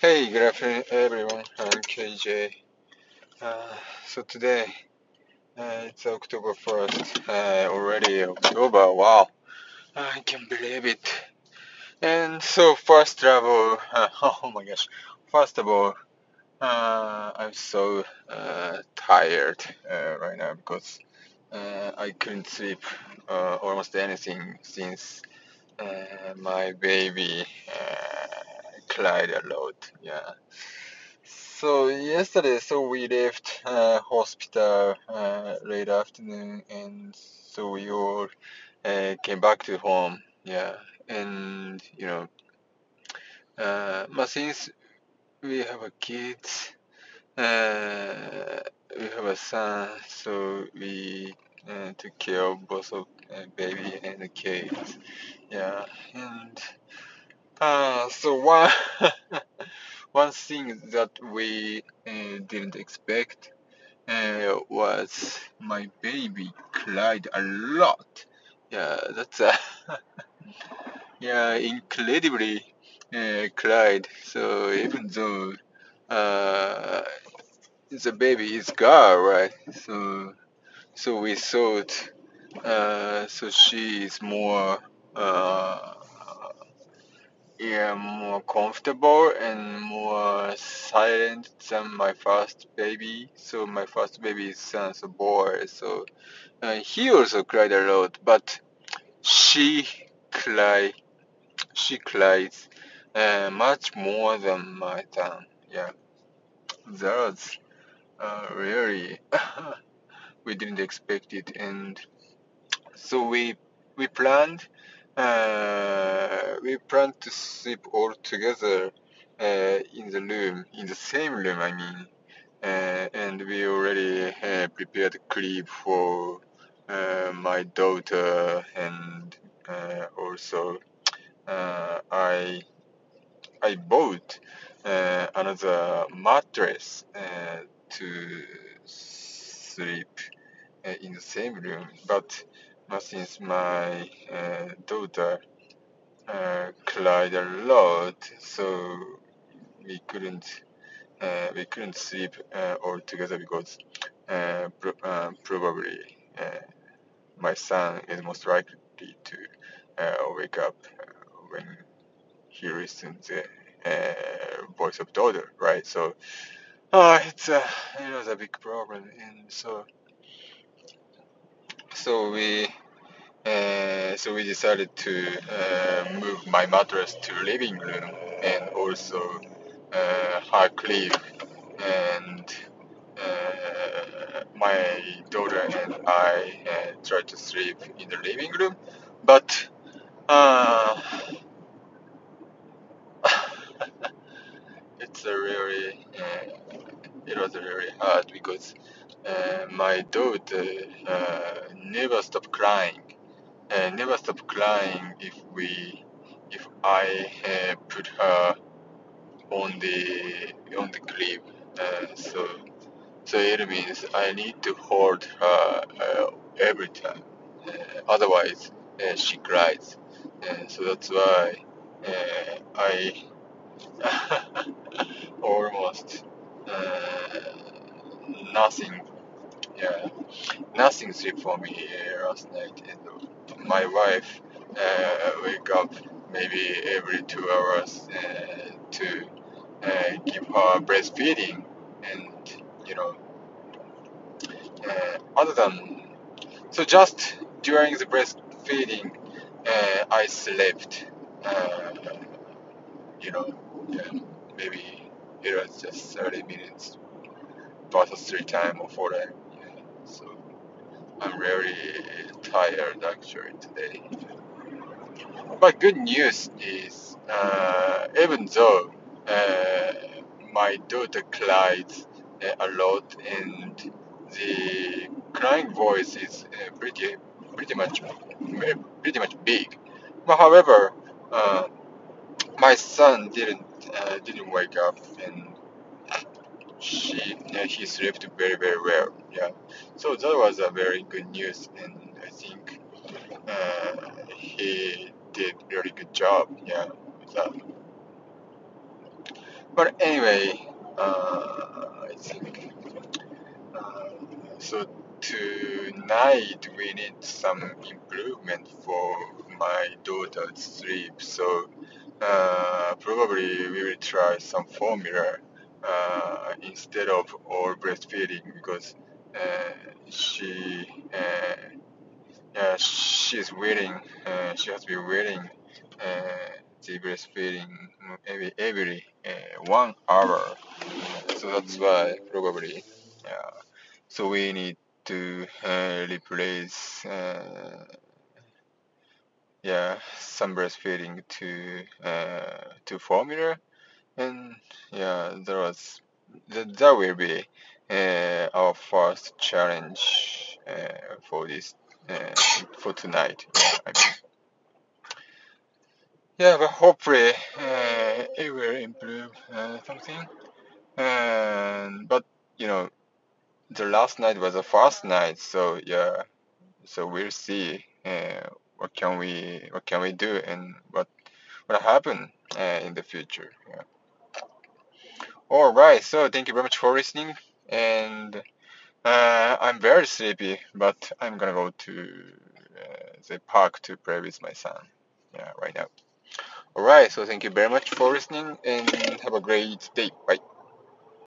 Hey, good afternoon, everyone. I'm KJ. Uh, so today, uh, it's October 1st. Uh, already October. Wow. I can't believe it. And so, first travel. Uh, oh my gosh. First of all, uh, I'm so uh, tired uh, right now because I couldn't sleep almost anything since my baby cried a lot. Yeah. So yesterday, so we left uh, hospital uh, late afternoon, and so we all uh, came back to home. Yeah, and you know, uh, but since we have a kids, uh, we have a son, so we uh, took care of both of uh, baby and the kids. Yeah, and uh, so one one thing that we uh, didn't expect uh, was my baby cried a lot. Yeah, that's uh, yeah incredibly uh, cried. So even though the baby is girl, right? So so we thought so she is more yeah more comfortable and more silent than my first baby. So my first baby is a boy. So uh, he also cried a lot, but she cry she cries uh, much more than my son. Yeah, that's uh, really we didn't expect it, and so we we planned we plan to sleep all together uh, in the room, in the same room. I mean, uh, and we already uh, prepared crib for uh, my daughter, and uh, also uh, I I bought uh, another mattress uh, to sleep uh, in the same room, but uh, since my uh, daughter uh, cried a lot, so we couldn't uh, we couldn't sleep uh, all together because uh, pro- uh, probably my son is most likely to wake up when he listens the uh, voice of daughter, right? So uh, it's a it was a big problem, and so so we uh, so we decided to uh, move my mattress to living room and also uh, her crib and uh, my daughter and I uh, tried to sleep in the living room, but uh, it's a really it was really hard because my daughter never stop crying uh, never stop crying if we if I uh, put her on the on the crib. Uh, so so it means I need to hold her uh, every time. Uh, otherwise, uh, she cries. Uh, so that's why I almost nothing. Yeah, nothing sleep for me uh, last night, and my wife uh, wake up maybe every two hours uh, to uh, give her breastfeeding, and you know, uh, other than so just during the breastfeeding, uh, I slept. You know, maybe it was just 30 minutes, versus three time or four time. So I'm really tired actually today. But good news is, uh, even though uh, my daughter cries uh, a lot and the crying voice is uh, pretty pretty much pretty much big, but however, uh, my son didn't uh, didn't wake up and she he slept very very well. Yeah, so that was a very good news, and I think uh, he did really good job. Yeah, with that. But anyway, uh, I think uh, so. Tonight we need some improvement for my daughter's sleep. So uh, probably we will try some formula uh, instead of all breastfeeding because uh, she uh, yeah she's waiting uh, she has been waiting uh, the breastfeeding every every uh, one hour. So that's why probably yeah. So we need to uh, replace uh, yeah some breastfeeding to uh, to formula and yeah that was that, that will be uh, our first challenge uh, for this uh, for tonight yeah, I mean. yeah but hopefully uh, it will improve uh, something and but you know the last night was the first night so yeah so we'll see uh, what can we what can we do and what what happen in the future. All right so thank you very much for listening and uh, i'm very sleepy but i'm gonna go to uh, the park to play with my son yeah right now. All right so thank you very much for listening and have a great day. Bye